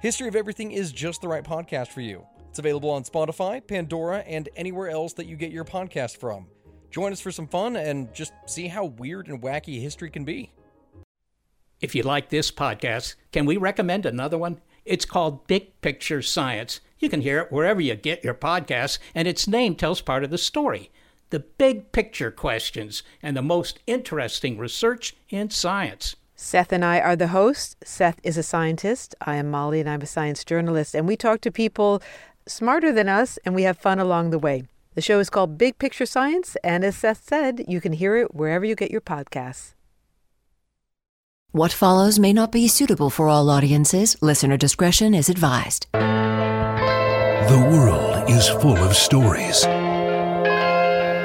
History of Everything is just the right podcast for you. It's available on Spotify, Pandora, and anywhere else that you get your podcast from. Join us for some fun and just see how weird and wacky history can be. If you like this podcast, can we recommend another one? It's called Big Picture Science. You can hear it wherever you get your podcasts, and its name tells part of the story the big picture questions and the most interesting research in science. Seth and I are the hosts. Seth is a scientist. I am Molly, and I'm a science journalist. And we talk to people smarter than us, and we have fun along the way. The show is called Big Picture Science, and as Seth said, you can hear it wherever you get your podcasts. What follows may not be suitable for all audiences. Listener discretion is advised. The world is full of stories.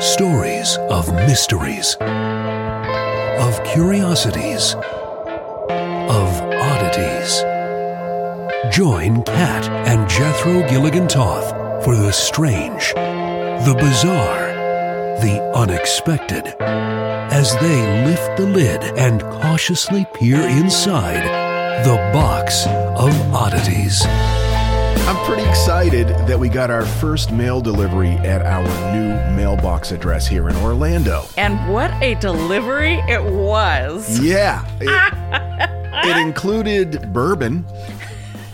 Stories of mysteries, of curiosities, of oddities. Join Kat and Jethro Gilligan Toth for the strange, the bizarre, the unexpected as they lift the lid and cautiously peer inside the box of oddities. I'm pretty excited that we got our first mail delivery at our new mailbox address here in Orlando. And what a delivery it was. Yeah. It, it included bourbon,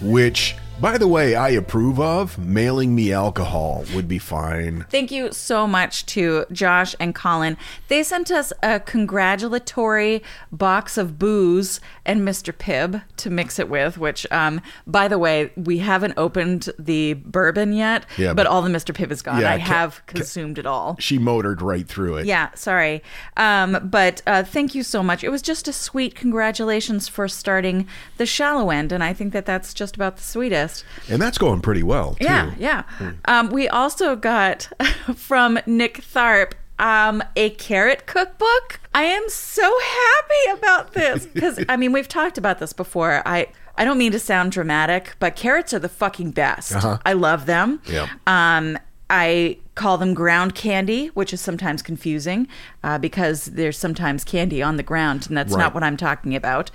which, by the way, I approve of. Mailing me alcohol would be fine. Thank you so much to Josh and Colin. They sent us a congratulatory box of booze and Mr. Pibb to mix it with, which, um, by the way, we haven't opened the bourbon yet, Yeah, but, but- all the Mr. Pibb is gone. Yeah, I Ca- have consumed it all. She motored right through it. Yeah, sorry. Um, but uh, thank you so much. It was just a sweet congratulations for starting the shallow end, and I think that that's just about the sweetest. And that's going pretty well, too. Yeah, yeah. Um, we also got from Nick Tharp um, a carrot cookbook. I am so happy about this because I mean we've talked about this before. I I don't mean to sound dramatic, but carrots are the fucking best. I love them. Yeah. Um, I call them ground candy, which is sometimes confusing uh, because there's sometimes candy on the ground, and that's Right. not what I'm talking about.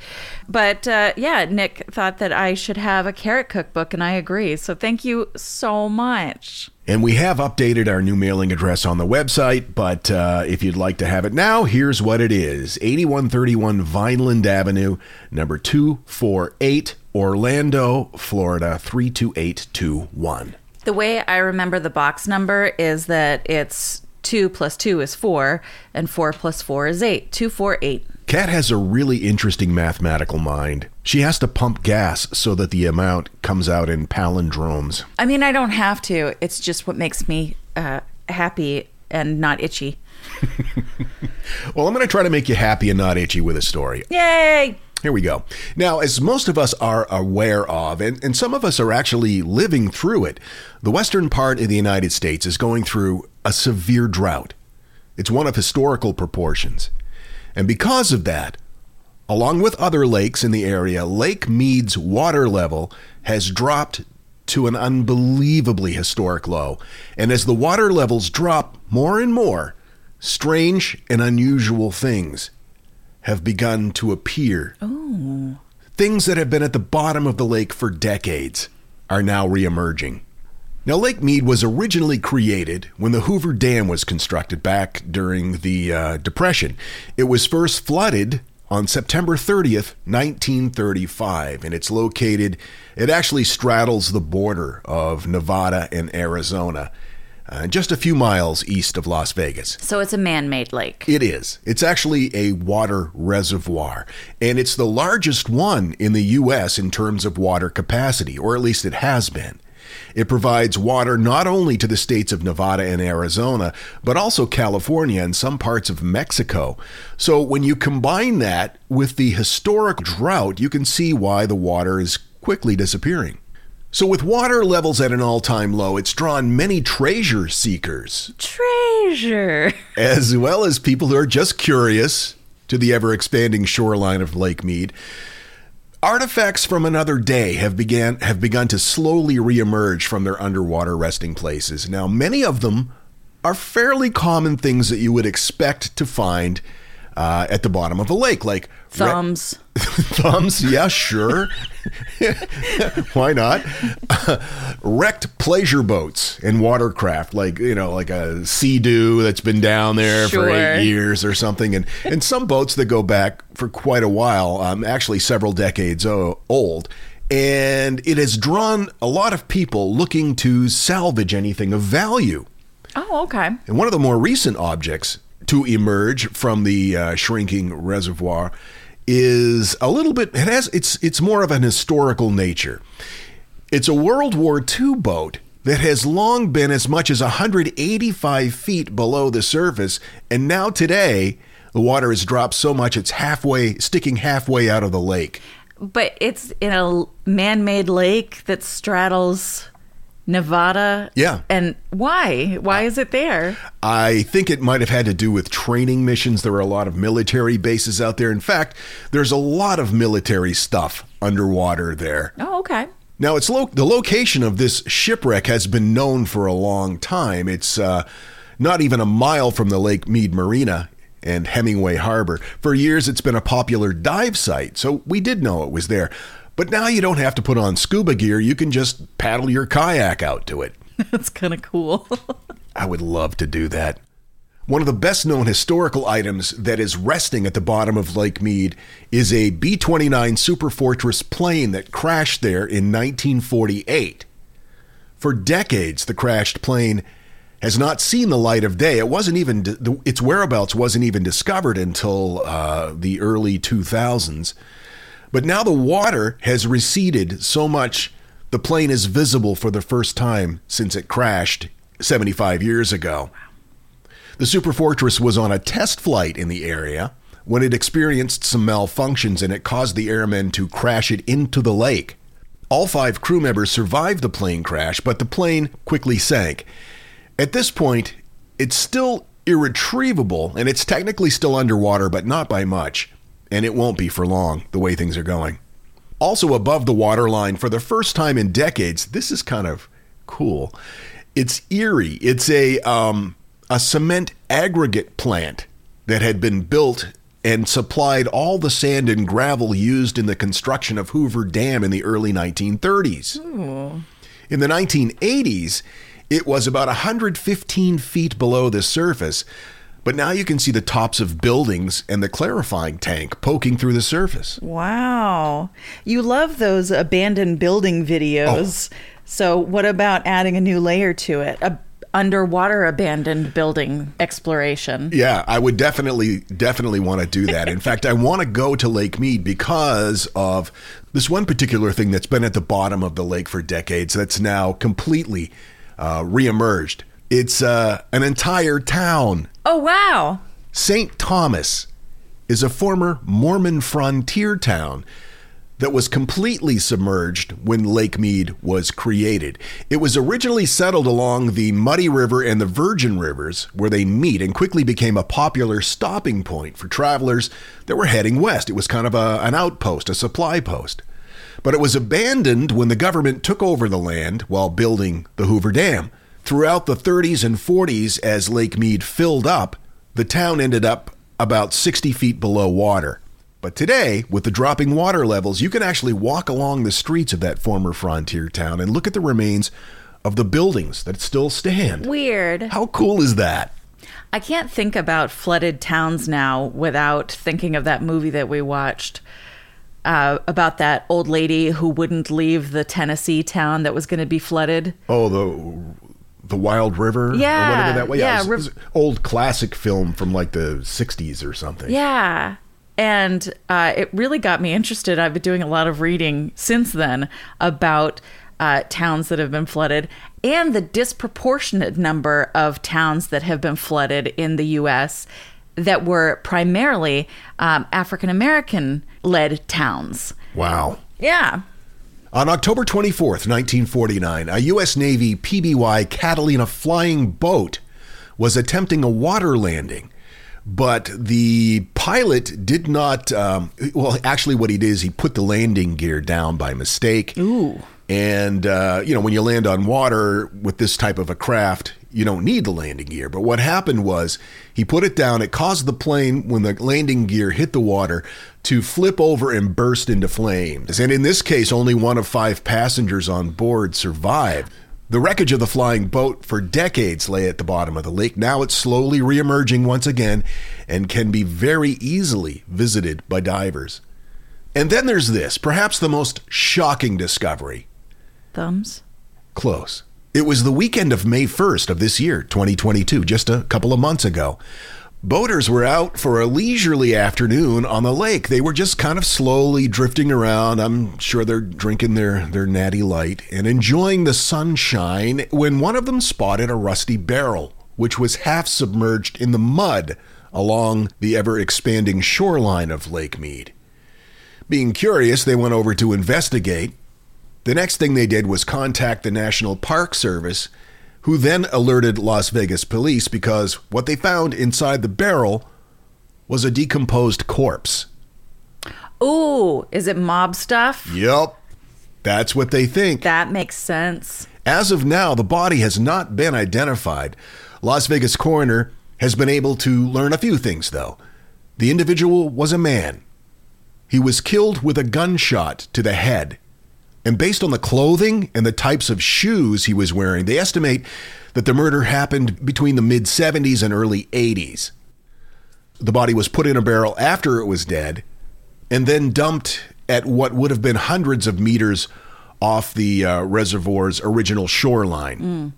But uh, yeah, Nick thought that I should have a carrot cookbook, and I agree. So thank you so much. And we have updated our new mailing address on the website, but uh, if you'd like to have it now, here's what it is 8131 Vineland Avenue, number 248, Orlando, Florida 32821. The way I remember the box number is that it's two plus two is four, and four plus four is eight. Two, four, eight. Kat has a really interesting mathematical mind. She has to pump gas so that the amount comes out in palindromes. I mean, I don't have to. It's just what makes me uh, happy and not itchy. Well, I'm going to try to make you happy and not itchy with a story. Yay! Here we go. Now, as most of us are aware of, and, and some of us are actually living through it, the western part of the United States is going through a severe drought. It's one of historical proportions. And because of that, along with other lakes in the area, Lake Mead's water level has dropped to an unbelievably historic low. And as the water levels drop more and more, strange and unusual things have begun to appear. Things that have been at the bottom of the lake for decades are now reemerging. Now, Lake Mead was originally created when the Hoover Dam was constructed back during the uh, Depression. It was first flooded on September 30th, 1935, and it's located, it actually straddles the border of Nevada and Arizona, uh, just a few miles east of Las Vegas. So it's a man made lake. It is. It's actually a water reservoir, and it's the largest one in the U.S. in terms of water capacity, or at least it has been. It provides water not only to the states of Nevada and Arizona, but also California and some parts of Mexico. So when you combine that with the historic drought, you can see why the water is quickly disappearing. So, with water levels at an all time low, it's drawn many treasure seekers, Treasure. as well as people who are just curious to the ever expanding shoreline of Lake Mead. Artifacts from another day have began have begun to slowly reemerge from their underwater resting places. Now, many of them are fairly common things that you would expect to find uh, at the bottom of a lake, like re- Thumbs. thumbs. Yeah, sure. Why not? wrecked pleasure boats and watercraft, like you know, like a Sea-Doo that's been down there for eight years or something, and and some boats that go back for quite a while, um, actually several decades old. And it has drawn a lot of people looking to salvage anything of value. Oh, okay. And one of the more recent objects to emerge from the uh, shrinking reservoir is a little bit. It has. It's it's more of an historical nature. It's a World War II boat that has long been as much as 185 feet below the surface, and now today the water has dropped so much it's halfway, sticking halfway out of the lake. But it's in a man made lake that straddles Nevada. Yeah. And why? Why is it there? I think it might have had to do with training missions. There are a lot of military bases out there. In fact, there's a lot of military stuff underwater there. Oh, okay. Now, it's lo- the location of this shipwreck has been known for a long time. It's uh, not even a mile from the Lake Mead Marina and Hemingway Harbor. For years, it's been a popular dive site, so we did know it was there. But now you don't have to put on scuba gear. You can just paddle your kayak out to it. That's kind of cool. I would love to do that. One of the best known historical items that is resting at the bottom of Lake Mead is a B 29 Superfortress plane that crashed there in 1948. For decades, the crashed plane has not seen the light of day. It wasn't even, its whereabouts wasn't even discovered until uh, the early 2000s. But now the water has receded so much, the plane is visible for the first time since it crashed 75 years ago. The Superfortress was on a test flight in the area when it experienced some malfunctions and it caused the airmen to crash it into the lake. All five crew members survived the plane crash, but the plane quickly sank. At this point, it's still irretrievable and it's technically still underwater, but not by much. And it won't be for long, the way things are going. Also above the waterline for the first time in decades, this is kind of cool. It's eerie. It's a um, a cement aggregate plant that had been built and supplied all the sand and gravel used in the construction of Hoover Dam in the early 1930s. In the 1980s, it was about 115 feet below the surface, but now you can see the tops of buildings and the clarifying tank poking through the surface. wow. You love those abandoned building videos. So, what about adding a new layer to it? A underwater abandoned building exploration. Yeah, I would definitely, definitely want to do that. In fact, I want to go to Lake Mead because of this one particular thing that's been at the bottom of the lake for decades that's now completely uh, reemerged. It's uh, an entire town. Oh, wow. St. Thomas is a former Mormon frontier town that was completely submerged when Lake Mead was created. It was originally settled along the Muddy River and the Virgin Rivers, where they meet, and quickly became a popular stopping point for travelers that were heading west. It was kind of a, an outpost, a supply post. But it was abandoned when the government took over the land while building the Hoover Dam. Throughout the 30s and 40s, as Lake Mead filled up, the town ended up about 60 feet below water. But today, with the dropping water levels, you can actually walk along the streets of that former frontier town and look at the remains of the buildings that still stand. Weird. How cool is that? I can't think about flooded towns now without thinking of that movie that we watched uh, about that old lady who wouldn't leave the Tennessee town that was going to be flooded. Oh, the the Wild River, or Yeah, whatever that way. yeah, it was- it was an old classic film from like the '60s or something. Yeah. And uh, it really got me interested. I've been doing a lot of reading since then about uh, towns that have been flooded and the disproportionate number of towns that have been flooded in the U.S. that were primarily um, African American led towns. Wow. Yeah. On October 24th, 1949, a U.S. Navy PBY Catalina flying boat was attempting a water landing, but the pilot did not. Um, well, actually, what he did is he put the landing gear down by mistake. Ooh. And, uh, you know, when you land on water with this type of a craft, you don't need the landing gear. But what happened was he put it down. It caused the plane, when the landing gear hit the water, to flip over and burst into flames. And in this case, only one of five passengers on board survived. The wreckage of the flying boat for decades lay at the bottom of the lake. Now it's slowly reemerging once again and can be very easily visited by divers. And then there's this, perhaps the most shocking discovery. Thumbs. Close. It was the weekend of May 1st of this year, 2022, just a couple of months ago. Boaters were out for a leisurely afternoon on the lake. They were just kind of slowly drifting around. I'm sure they're drinking their, their natty light and enjoying the sunshine when one of them spotted a rusty barrel, which was half submerged in the mud along the ever expanding shoreline of Lake Mead. Being curious, they went over to investigate. The next thing they did was contact the National Park Service, who then alerted Las Vegas police because what they found inside the barrel was a decomposed corpse. Ooh, is it mob stuff? Yup. That's what they think. That makes sense. As of now, the body has not been identified. Las Vegas coroner has been able to learn a few things, though. The individual was a man. He was killed with a gunshot to the head. And based on the clothing and the types of shoes he was wearing, they estimate that the murder happened between the mid 70s and early 80s. The body was put in a barrel after it was dead and then dumped at what would have been hundreds of meters off the uh, reservoir's original shoreline.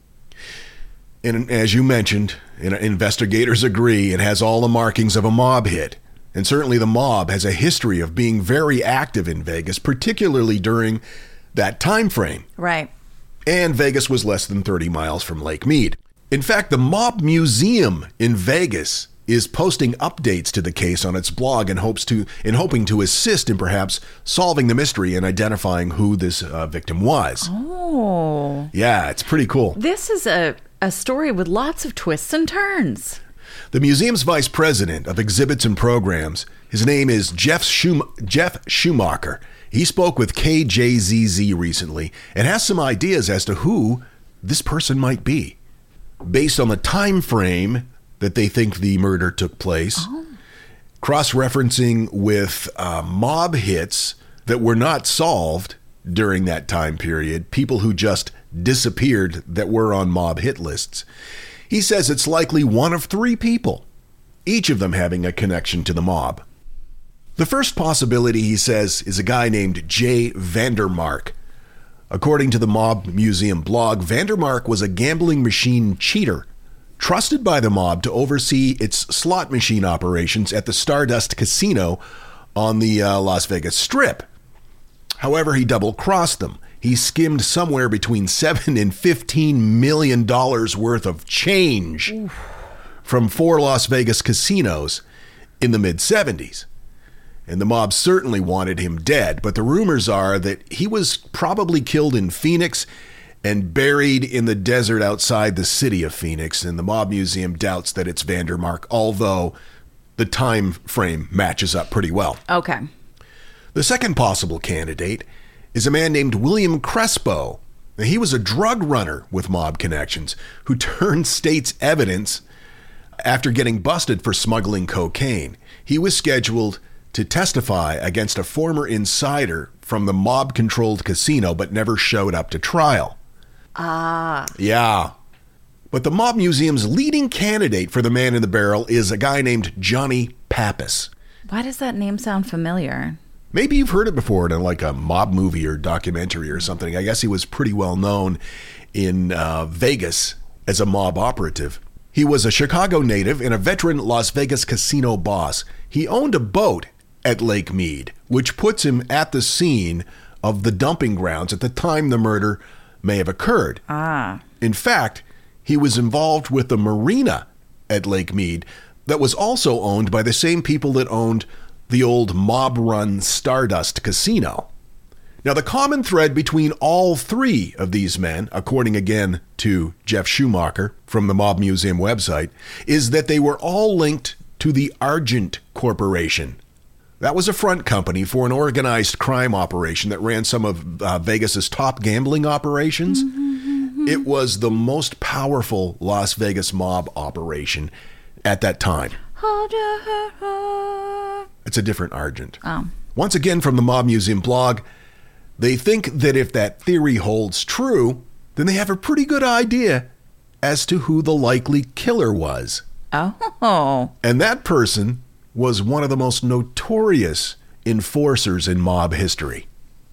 And as you mentioned, investigators agree, it has all the markings of a mob hit. And certainly the mob has a history of being very active in Vegas, particularly during that time frame. Right. And Vegas was less than 30 miles from Lake Mead. In fact, the Mob Museum in Vegas is posting updates to the case on its blog and hopes to in hoping to assist in perhaps solving the mystery and identifying who this uh, victim was. Oh. Yeah, it's pretty cool. This is a, a story with lots of twists and turns. The museum's vice president of exhibits and programs, his name is Jeff, Schum- Jeff Schumacher. He spoke with KJZZ recently and has some ideas as to who this person might be. Based on the time frame that they think the murder took place, cross referencing with uh, mob hits that were not solved during that time period, people who just disappeared that were on mob hit lists. He says it's likely one of three people, each of them having a connection to the mob. The first possibility, he says, is a guy named Jay Vandermark. According to the Mob Museum blog, Vandermark was a gambling machine cheater, trusted by the mob to oversee its slot machine operations at the Stardust Casino on the uh, Las Vegas Strip. However, he double crossed them. He skimmed somewhere between seven and fifteen million dollars worth of change from four Las Vegas casinos in the mid 70s. And the mob certainly wanted him dead, but the rumors are that he was probably killed in Phoenix and buried in the desert outside the city of Phoenix. And the Mob Museum doubts that it's Vandermark, although the time frame matches up pretty well. Okay. The second possible candidate is a man named William Crespo. Now, he was a drug runner with mob connections who turned state's evidence after getting busted for smuggling cocaine. He was scheduled to testify against a former insider from the mob controlled casino but never showed up to trial. Ah. Yeah. But the Mob Museum's leading candidate for the man in the barrel is a guy named Johnny Pappas. Why does that name sound familiar? Maybe you've heard it before in like a mob movie or documentary or something. I guess he was pretty well known in uh, Vegas as a mob operative. He was a Chicago native and a veteran Las Vegas casino boss. He owned a boat at Lake Mead, which puts him at the scene of the dumping grounds at the time the murder may have occurred. Ah. In fact, he was involved with the marina at Lake Mead that was also owned by the same people that owned the old mob run Stardust Casino. Now, the common thread between all three of these men, according again to Jeff Schumacher from the Mob Museum website, is that they were all linked to the Argent Corporation. That was a front company for an organized crime operation that ran some of uh, Vegas's top gambling operations. It was the most powerful Las Vegas mob operation at that time. Hold your heart. It's a different Argent. Oh. Once again, from the Mob Museum blog, they think that if that theory holds true, then they have a pretty good idea as to who the likely killer was. Oh. And that person was one of the most notorious enforcers in mob history.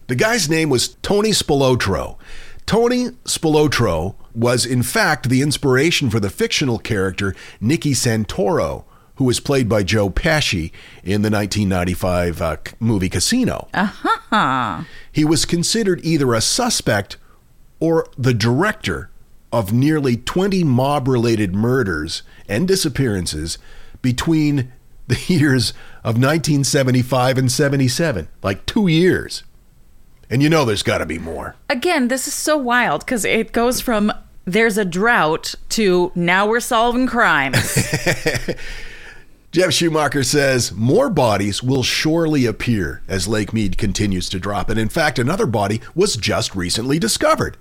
The guy's name was Tony Spilotro. Tony Spilotro was, in fact, the inspiration for the fictional character Nicky Santoro, who was played by Joe Pesci in the 1995 uh, movie Casino. Huh. He was considered either a suspect or the director of nearly 20 mob related murders and disappearances between the years of 1975 and 77, like two years. And you know there's got to be more. Again, this is so wild because it goes from there's a drought to now we're solving crimes. Jeff Schumacher says more bodies will surely appear as Lake Mead continues to drop. And in fact, another body was just recently discovered.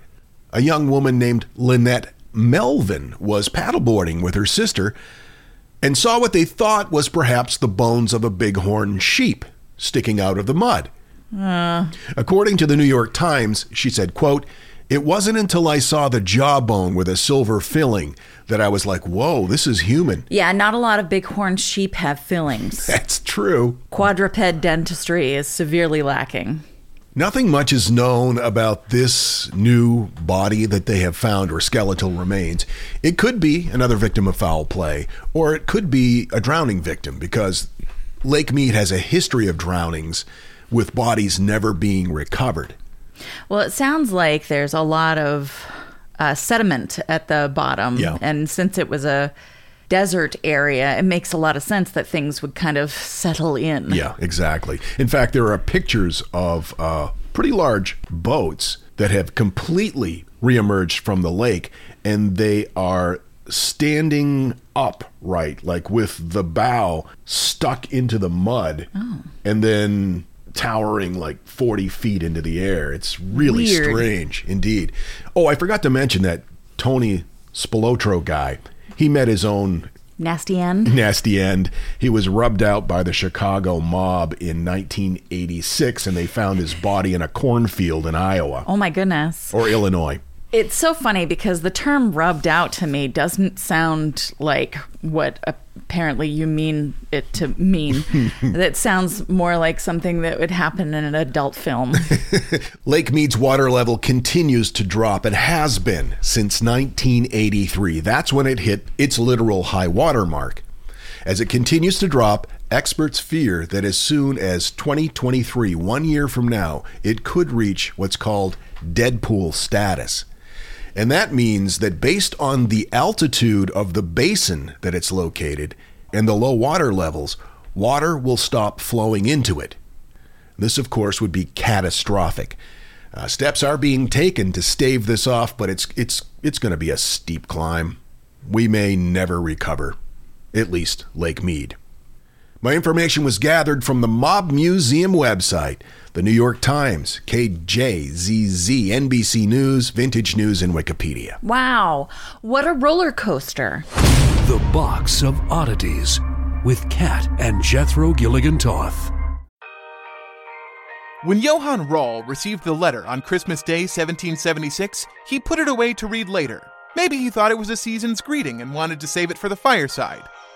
A young woman named Lynette Melvin was paddleboarding with her sister and saw what they thought was perhaps the bones of a bighorn sheep sticking out of the mud. According to the New York Times, she said, quote, it wasn't until I saw the jawbone with a silver filling that I was like, whoa, this is human. yeah, not a lot of bighorn sheep have fillings. That's true. Quadruped dentistry is severely lacking. Nothing much is known about this new body that they have found or skeletal remains. It could be another victim of foul play, or it could be a drowning victim because Lake Mead has a history of drownings with bodies never being recovered. Well, it sounds like there's a lot of uh, sediment at the bottom. Yeah. And since it was a desert area, it makes a lot of sense that things would kind of settle in. Yeah, exactly. In fact, there are pictures of uh, pretty large boats that have completely reemerged from the lake, and they are standing upright, like with the bow stuck into the mud, and then towering like 40 feet into the air. It's really Weird. strange indeed. Oh, I forgot to mention that Tony Spilotro guy. He met his own Nasty end. nasty end. He was rubbed out by the Chicago mob in 1986, and they found his body in a cornfield in Iowa Oh my goodness. or Illinois. It's so funny because the term rubbed out to me doesn't sound like what apparently you mean it to mean. that sounds more like something that would happen in an adult film. Lake Mead's water level continues to drop and has been since 1983. That's when it hit its literal high water mark. As it continues to drop, experts fear that as soon as 2023, one year from now, it could reach what's called dead pool status. And that means that based on the altitude of the basin that it's located and the low water levels, water will stop flowing into it. This, of course, would be catastrophic. Uh, steps are being taken to stave this off, but it's it's it's going to be a steep climb. We may never recover, at least Lake Mead. My information was gathered from the Mob Museum website, the New York Times, KJZZ, NBC News, Vintage News, and Wikipedia. wow. What a roller coaster. The Box of Oddities with Kat and Jethro Gilligan Toth. When Johann Rahl received the letter on Christmas Day 1776, he put it away to read later. Maybe he thought it was a season's greeting and wanted to save it for the fireside.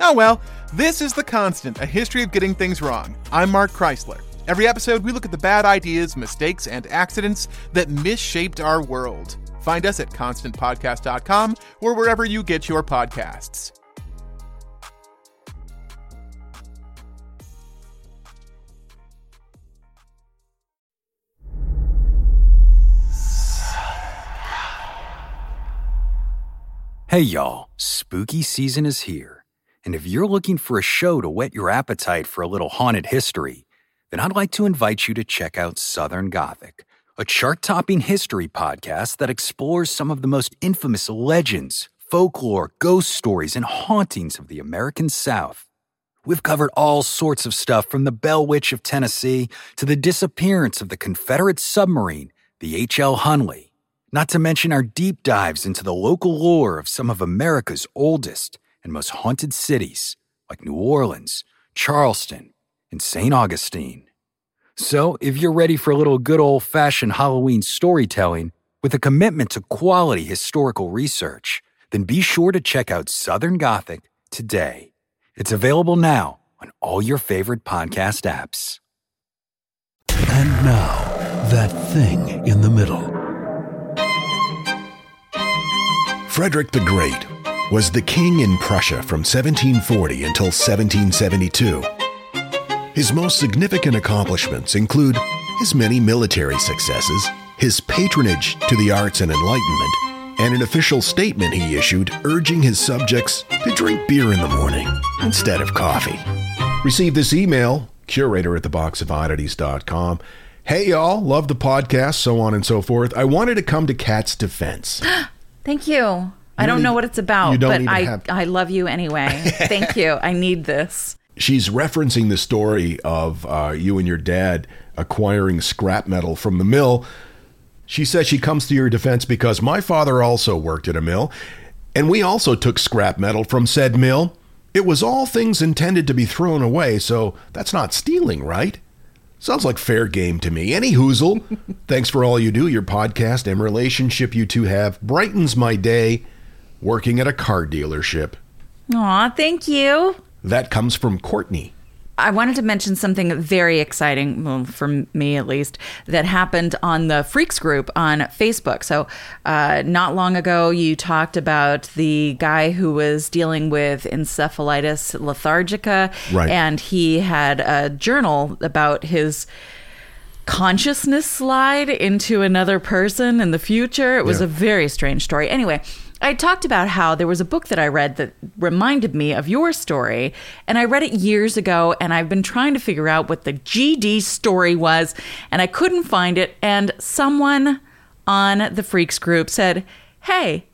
Oh well, this is The Constant, a history of getting things wrong. I'm Mark Chrisler. Every episode, we look at the bad ideas, mistakes, and accidents that misshaped our world. Find us at constantpodcast.com or wherever you get your podcasts. Hey y'all, spooky season is here. And if you're looking for a show to whet your appetite for a little haunted history, then I'd like to invite you to check out Southern Gothic, a chart topping history podcast that explores some of the most infamous legends, folklore, ghost stories, and hauntings of the American South. We've covered all sorts of stuff from the Bell Witch of Tennessee to the disappearance of the Confederate submarine, the H.L. Hunley, not to mention our deep dives into the local lore of some of America's oldest and most haunted cities, like New Orleans, Charleston, and St. Augustine. So, if you're ready for a little good old fashioned Halloween storytelling with a commitment to quality historical research, then be sure to check out Southern Gothic today. It's available now on all your favorite podcast apps. And now, that thing in the middle. Frederick the Great was the king in Prussia from 1740 until 1772. His most significant accomplishments include his many military successes, his patronage to the arts and enlightenment, and an official statement he issued urging his subjects to drink beer in the morning instead of coffee. Receive this email, curator at theboxofoddities.com. Hey, y'all, love the podcast, so on and so forth. I wanted to come to Kat's defense. Thank you. I don't know what it's about, you don't but I have- I love you anyway. Thank you. I need this. she's referencing the story of uh, you and your dad acquiring scrap metal from the mill. She says she comes to your defense because my father also worked at a mill, and we also took scrap metal from said mill. It was all things intended to be thrown away, so that's not stealing, right? Sounds like fair game to me. Any hoozle. Thanks for all you do. Your podcast and relationship you two have brightens my day working at a car dealership. Aw, thank you. That comes from Courtney. I wanted to mention something very exciting, well, for me at least, that happened on the Freaks group on Facebook. So, uh, not long ago, you talked about the guy who was dealing with encephalitis lethargica, Right. and he had a journal about his consciousness slide into another person in the future. It was Yeah. a very strange story. Anyway, I talked about how there was a book that I read that reminded me of your story, and I read it years ago, and I've been trying to figure out what the GD story was, and I couldn't find it. And someone on the Freaks group said, Hey,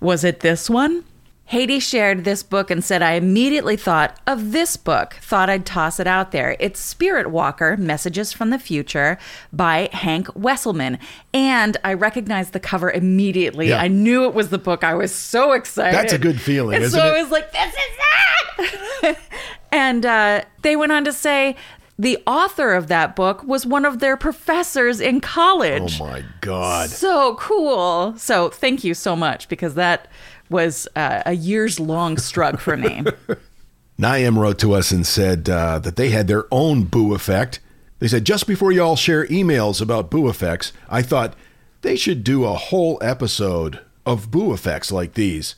was it this one? Haiti shared this book and said, I immediately thought of this book, thought I'd toss it out there. It's Spirit Walker Messages from the Future by Hank Wesselman. And I recognized the cover immediately. Yeah. I knew it was the book. I was so excited. That's a good feeling, and isn't so it? I was like, this is it. and uh, they went on to say, the author of that book was one of their professors in college. Oh my God. So cool. So thank you so much because that was uh, a years long struggle for me. Niam wrote to us and said uh, that they had their own boo effect. They said, just before y'all share emails about boo effects, I thought they should do a whole episode of boo effects like these.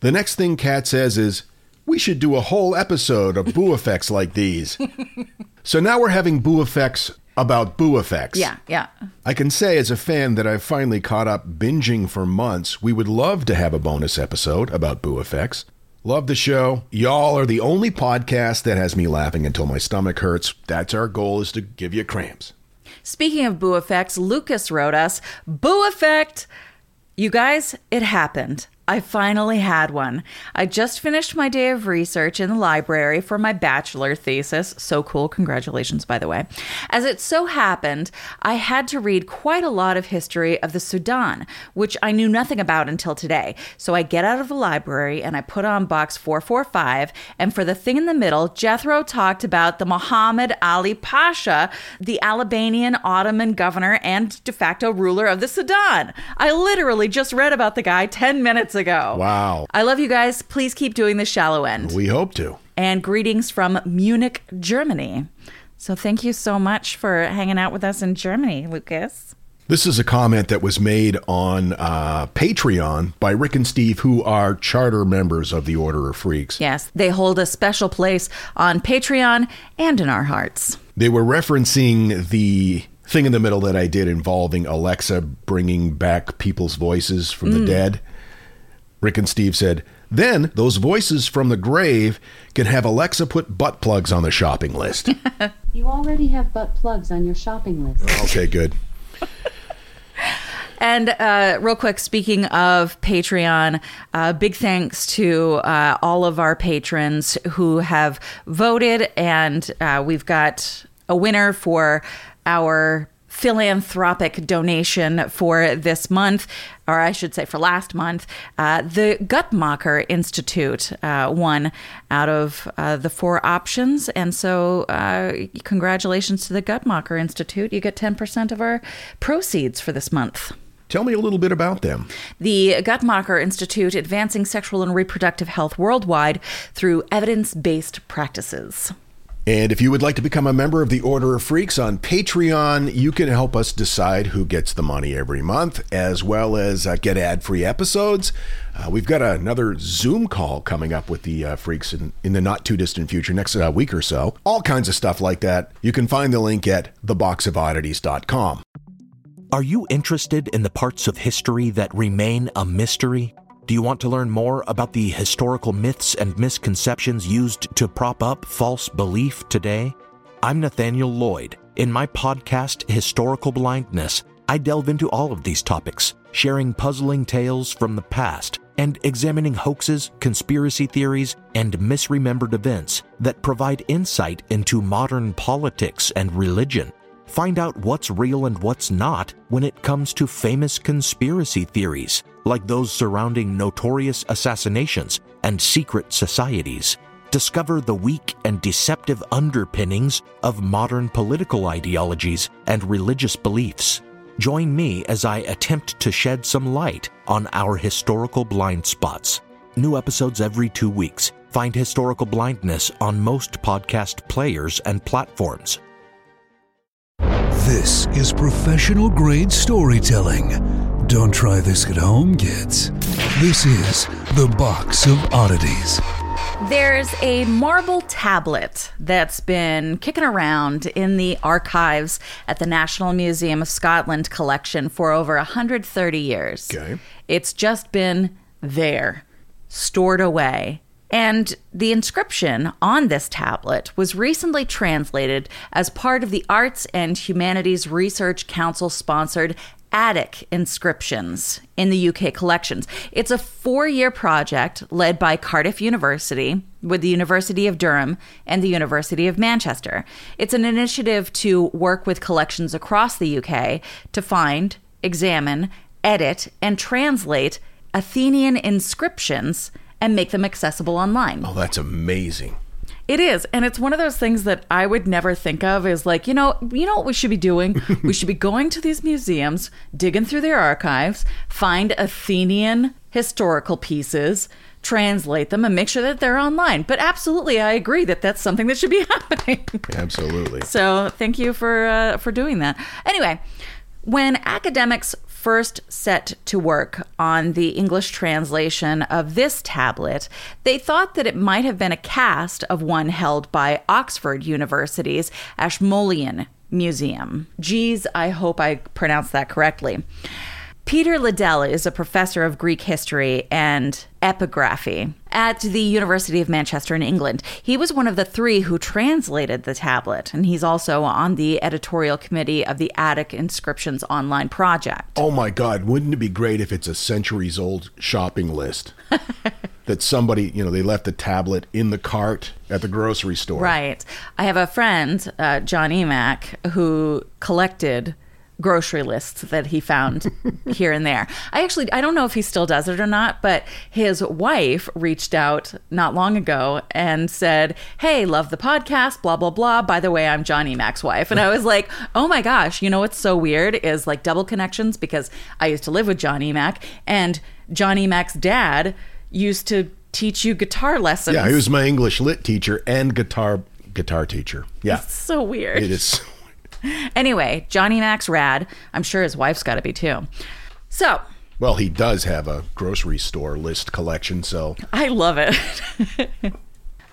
The next thing Kat says is, we should do a whole episode of boo effects like these. so now we're having boo effects about boo effects. yeah, yeah. I can say as a fan that I've finally caught up binging for months. We would love to have a bonus episode about Boo Effects. Love the show. Y'all are the only podcast that has me laughing until my stomach hurts. That's our goal is to give you cramps. Speaking of boo effects, Lucas wrote us Boo Effect! You guys, it happened. I finally had one. I just finished my day of research in the library for my bachelor thesis. So cool. Congratulations, by the way. As it so happened, I had to read quite a lot of history of the Sudan, which I knew nothing about until today. So I get out of the library and I put on box 445. And for the thing in the middle, Jethro talked about the Muhammad Ali Pasha, the Albanian Ottoman governor and de facto ruler of the Sudan. I literally just read about the guy 10 minutes ago. Wow. I love you guys. Please keep doing the shallow end. We hope to. and greetings from Munich, Germany. So thank you so much for hanging out with us in Germany, Lucas. This is a comment that was made on uh, Patreon by Rick and Steve, who are charter members of the Order of Freaks. Yes, they hold a special place on Patreon and in our hearts. They were referencing the thing in the middle that I did involving Alexa bringing back people's voices from the dead. Rick and Steve said, then those voices from the grave can have Alexa put butt plugs on the shopping list. You already have butt plugs on your shopping list. okay, good. And uh, real quick, speaking of Patreon, uh, big thanks to uh, all of our patrons who have voted, and uh, we've got a winner for our philanthropic donation for this month, or I should say for last month. Uh, the Guttmacher Institute uh, won out of uh, the four options. And so, uh, congratulations to the Guttmacher Institute. You get 10% of our proceeds for this month. Tell me a little bit about them. The Guttmacher Institute advancing sexual and reproductive health worldwide through evidence based practices. And if you would like to become a member of the Order of Freaks on Patreon, you can help us decide who gets the money every month, as well as uh, get ad free episodes. Uh, we've got another Zoom call coming up with the uh, Freaks in, in the not too distant future, next uh, week or so. All kinds of stuff like that. You can find the link at theboxofoddities.com. Are you interested in the parts of history that remain a mystery? Do you want to learn more about the historical myths and misconceptions used to prop up false belief today? I'm Nathaniel Lloyd. In my podcast, Historical Blindness, I delve into all of these topics, sharing puzzling tales from the past and examining hoaxes, conspiracy theories, and misremembered events that provide insight into modern politics and religion. Find out what's real and what's not when it comes to famous conspiracy theories, like those surrounding notorious assassinations and secret societies. Discover the weak and deceptive underpinnings of modern political ideologies and religious beliefs. Join me as I attempt to shed some light on our historical blind spots. New episodes every two weeks. Find Historical Blindness on most podcast players and platforms. This is professional grade storytelling. Don't try this at home, kids. This is The Box of Oddities. There's a marble tablet that's been kicking around in the archives at the National Museum of Scotland collection for over 130 years. Okay. It's just been there, stored away. And the inscription on this tablet was recently translated as part of the Arts and Humanities Research Council sponsored Attic inscriptions in the UK collections. It's a four year project led by Cardiff University with the University of Durham and the University of Manchester. It's an initiative to work with collections across the UK to find, examine, edit, and translate Athenian inscriptions and make them accessible online. Oh, that's amazing. It is, and it's one of those things that I would never think of is like, you know, you know what we should be doing? we should be going to these museums, digging through their archives, find Athenian historical pieces, translate them and make sure that they're online. But absolutely, I agree that that's something that should be happening. Absolutely. So, thank you for uh, for doing that. Anyway, when academics first set to work on the English translation of this tablet, they thought that it might have been a cast of one held by Oxford University's Ashmolean Museum. Geez, I hope I pronounced that correctly. Peter Liddel is a professor of Greek history and epigraphy at the University of Manchester in England. He was one of the three who translated the tablet, and he's also on the editorial committee of the Attic Inscriptions Online project. Oh my God, wouldn't it be great if it's a centuries old shopping list? that somebody, you know, they left the tablet in the cart at the grocery store. Right. I have a friend, uh, Johnny Mac, who collected grocery lists that he found here and there. I actually I don't know if he still does it or not, but his wife reached out not long ago and said, "Hey, love the podcast, blah blah blah. By the way, I'm Johnny Mac's wife." And I was like, "Oh my gosh, you know what's so weird is like double connections because I used to live with Johnny Mac and Johnny Mac's dad used to teach you guitar lessons. Yeah, he was my English lit teacher and guitar guitar teacher. Yeah. It's so weird. It is anyway, Johnny Mac's rad. I'm sure his wife's got to be too. So Well, he does have a grocery store list collection, so I love it.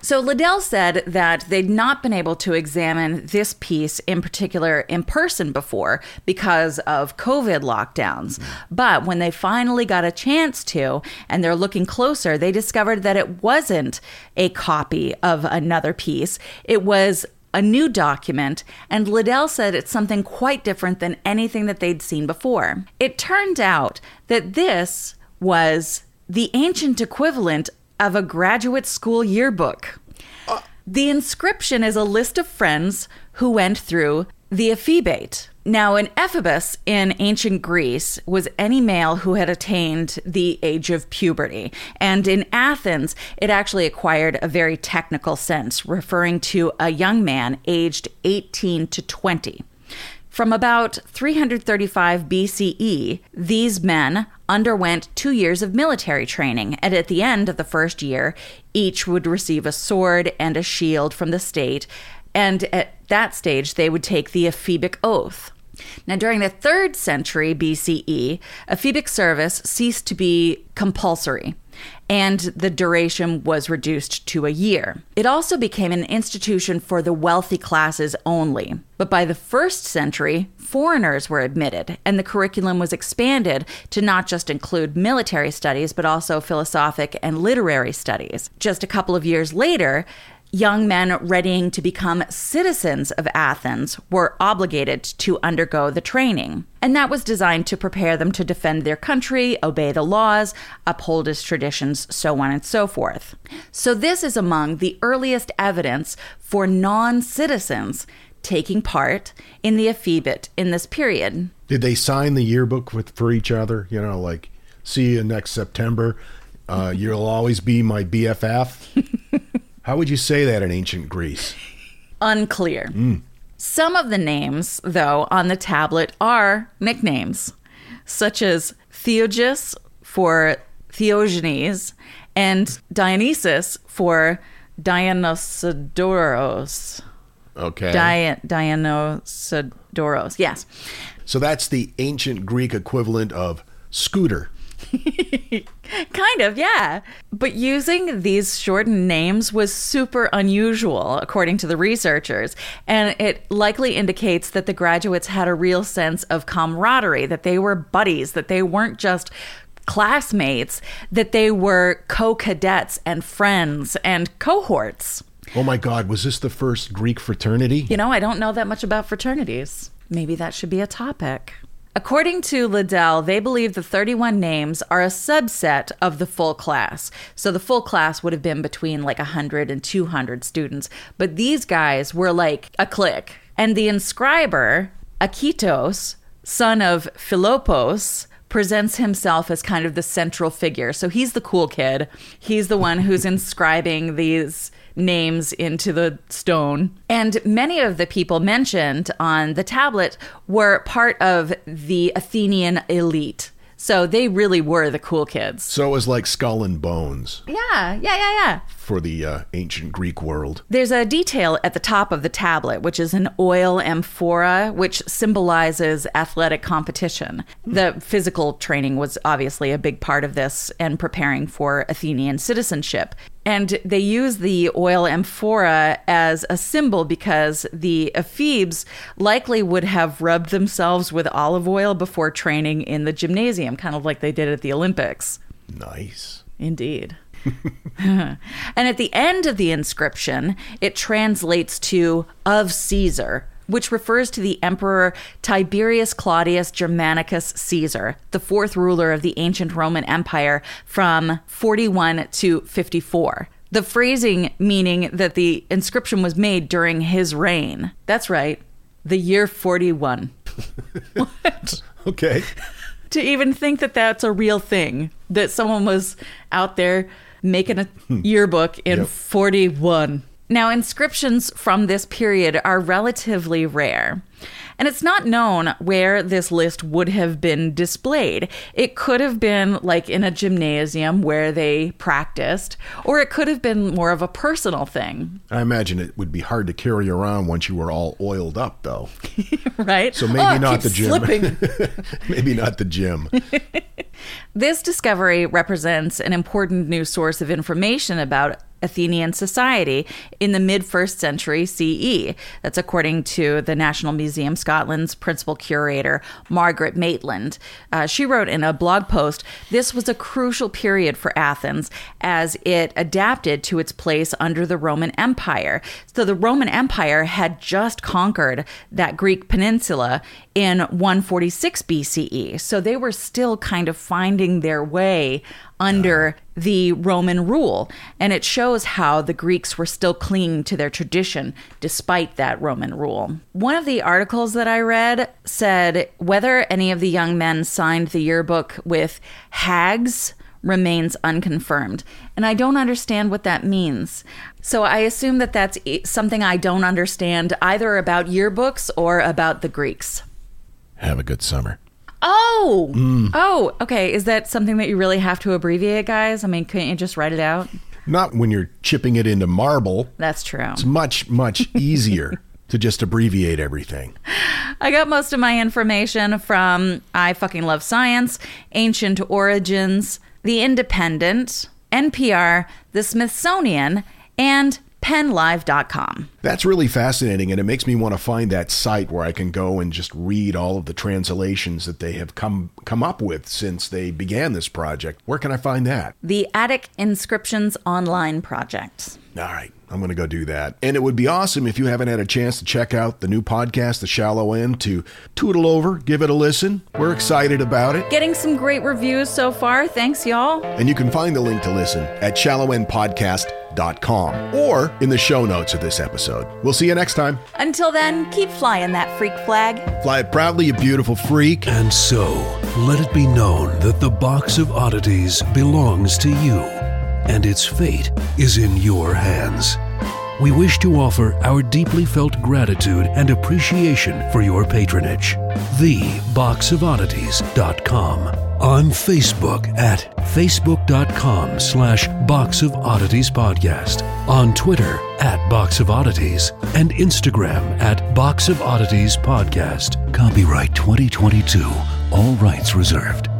So Liddel said that they'd not been able to examine this piece in particular in person before because of COVID lockdowns. Mm-hmm. But when they finally got a chance to, and they're looking closer, they discovered that it wasn't a copy of another piece. It was a new document, and Liddel said it's something quite different than anything that they'd seen before. It turned out that this was the ancient equivalent of a graduate school yearbook. Uh. The inscription is a list of friends who went through the ephebate. Now, an ephebus in ancient Greece was any male who had attained the age of puberty. And in Athens, it actually acquired a very technical sense, referring to a young man aged 18 to 20. From about 335 BCE, these men underwent two years of military training, and at the end of the first year, each would receive a sword and a shield from the state, and at that stage, they would take the ephebic oath. Now, during the third century BCE, ephebic service ceased to be compulsory and the duration was reduced to a year. It also became an institution for the wealthy classes only. But by the first century, foreigners were admitted, and the curriculum was expanded to not just include military studies, but also philosophic and literary studies. Just a couple of years later, young men readying to become citizens of Athens were obligated to undergo the training. And that was designed to prepare them to defend their country, obey the laws, uphold its traditions, so on and so forth. So, this is among the earliest evidence for non citizens taking part in the ephebate in this period. did they sign the yearbook with for each other? You know, like see you next September. Uh, you'll always be my BFF. How would you say that in ancient Greece? Unclear. Mm. Some of the names, though, on the tablet are nicknames, such as Theogis for Theogenes and Dionysus for Dionysodoros. Okay. Di- Dionysodoros, yes. so that's the ancient Greek equivalent of scooter. Kind of, yeah. But using these shortened names was super unusual, according to the researchers. And it likely indicates that the graduates had a real sense of camaraderie, that they were buddies, that they weren't just classmates, that they were co cadets and friends and cohorts. Oh my God, was this the first Greek fraternity? You know, I don't know that much about fraternities. Maybe that should be a topic. According to Liddel, they believe the 31 names are a subset of the full class. So the full class would have been between like 100 and 200 students, but these guys were like a clique. And the inscriber, Akitos, son of Philopos, presents himself as kind of the central figure. So he's the cool kid. He's the one who's inscribing these names into the stone. And many of the people mentioned on the tablet were part of the Athenian elite. So they really were the cool kids. So it was like skull and bones Yeah, yeah, yeah, yeah. for the uh, ancient Greek world. There's a detail at the top of the tablet, which is an oil amphora, which symbolizes athletic competition. The physical training was obviously a big part of this and preparing for Athenian citizenship. And they use the oil amphora as a symbol because the ephebes likely would have rubbed themselves with olive oil before training in the gymnasium, kind of like they did at the Olympics. Nice. Indeed. and at the end of the inscription, it translates to of Caesar, which refers to the emperor Tiberius Claudius Germanicus Caesar, the fourth ruler of the ancient Roman Empire from 41 to 54. The phrasing meaning that the inscription was made during his reign. That's right, the year 41. what? Okay. to even think that that's a real thing that someone was out there making a hmm. yearbook in Yep. 41 now inscriptions from this period are relatively rare And it's not known where this list would have been displayed. It could have been like in a gymnasium where they practiced, or it could have been more of a personal thing, I imagine it would be hard to carry around once you were all oiled up, though. right? So maybe Oh, not the gym. maybe not the gym. This discovery represents an important new source of information about Athenian society in the mid first century CE. That's according to the National Museum Scotland's principal curator, Margaret Maitland. Uh, she wrote in a blog post this was a crucial period for Athens as it adapted to its place under the Roman Empire. So the Roman Empire had just conquered that Greek peninsula in 146 BCE. So they were still kind of finding their way under the Roman rule. And it shows how the Greeks were still clinging to their tradition despite that Roman rule. One of the articles that I read said whether any of the young men signed the yearbook with hags remains unconfirmed. And I don't understand what that means. So I assume that that's something I don't understand either about yearbooks or about the Greeks. Have a good summer. Oh, Mm. oh, okay. Is that something that you really have to abbreviate, guys? I mean, couldn't you just write it out? Not when you're chipping it into marble. That's true. It's much, much easier to just abbreviate everything. I got most of my information from I Fucking Love Science, Ancient Origins, The Independent, NPR, The Smithsonian, and PennLive.com. That's really fascinating, and it makes me want to find that site where I can go and just read all of the translations that they have come come up with since they began this project. Where can I find that? The Attic Inscriptions Online Project. All right, I'm going to go do that. And it would be awesome if you haven't had a chance to check out the new podcast, The Shallow End, to tootle over, give it a listen. We're excited about it. Getting some great reviews so far. Thanks, y'all. And you can find the link to listen at shallowendpodcast.com or in the show notes of this episode. We'll see you next time. Until then, keep flying that freak flag. Fly it proudly, you beautiful freak. And so, let it be known that the box of oddities belongs to you, and its fate is in your hands. We wish to offer our deeply felt gratitude and appreciation for your patronage. TheBoxOfOddities.com. On Facebook at facebook.com slash Box of Oddities Podcast. On Twitter at Box of Oddities. And Instagram at Box of Oddities Podcast. Copyright 2022. All rights reserved.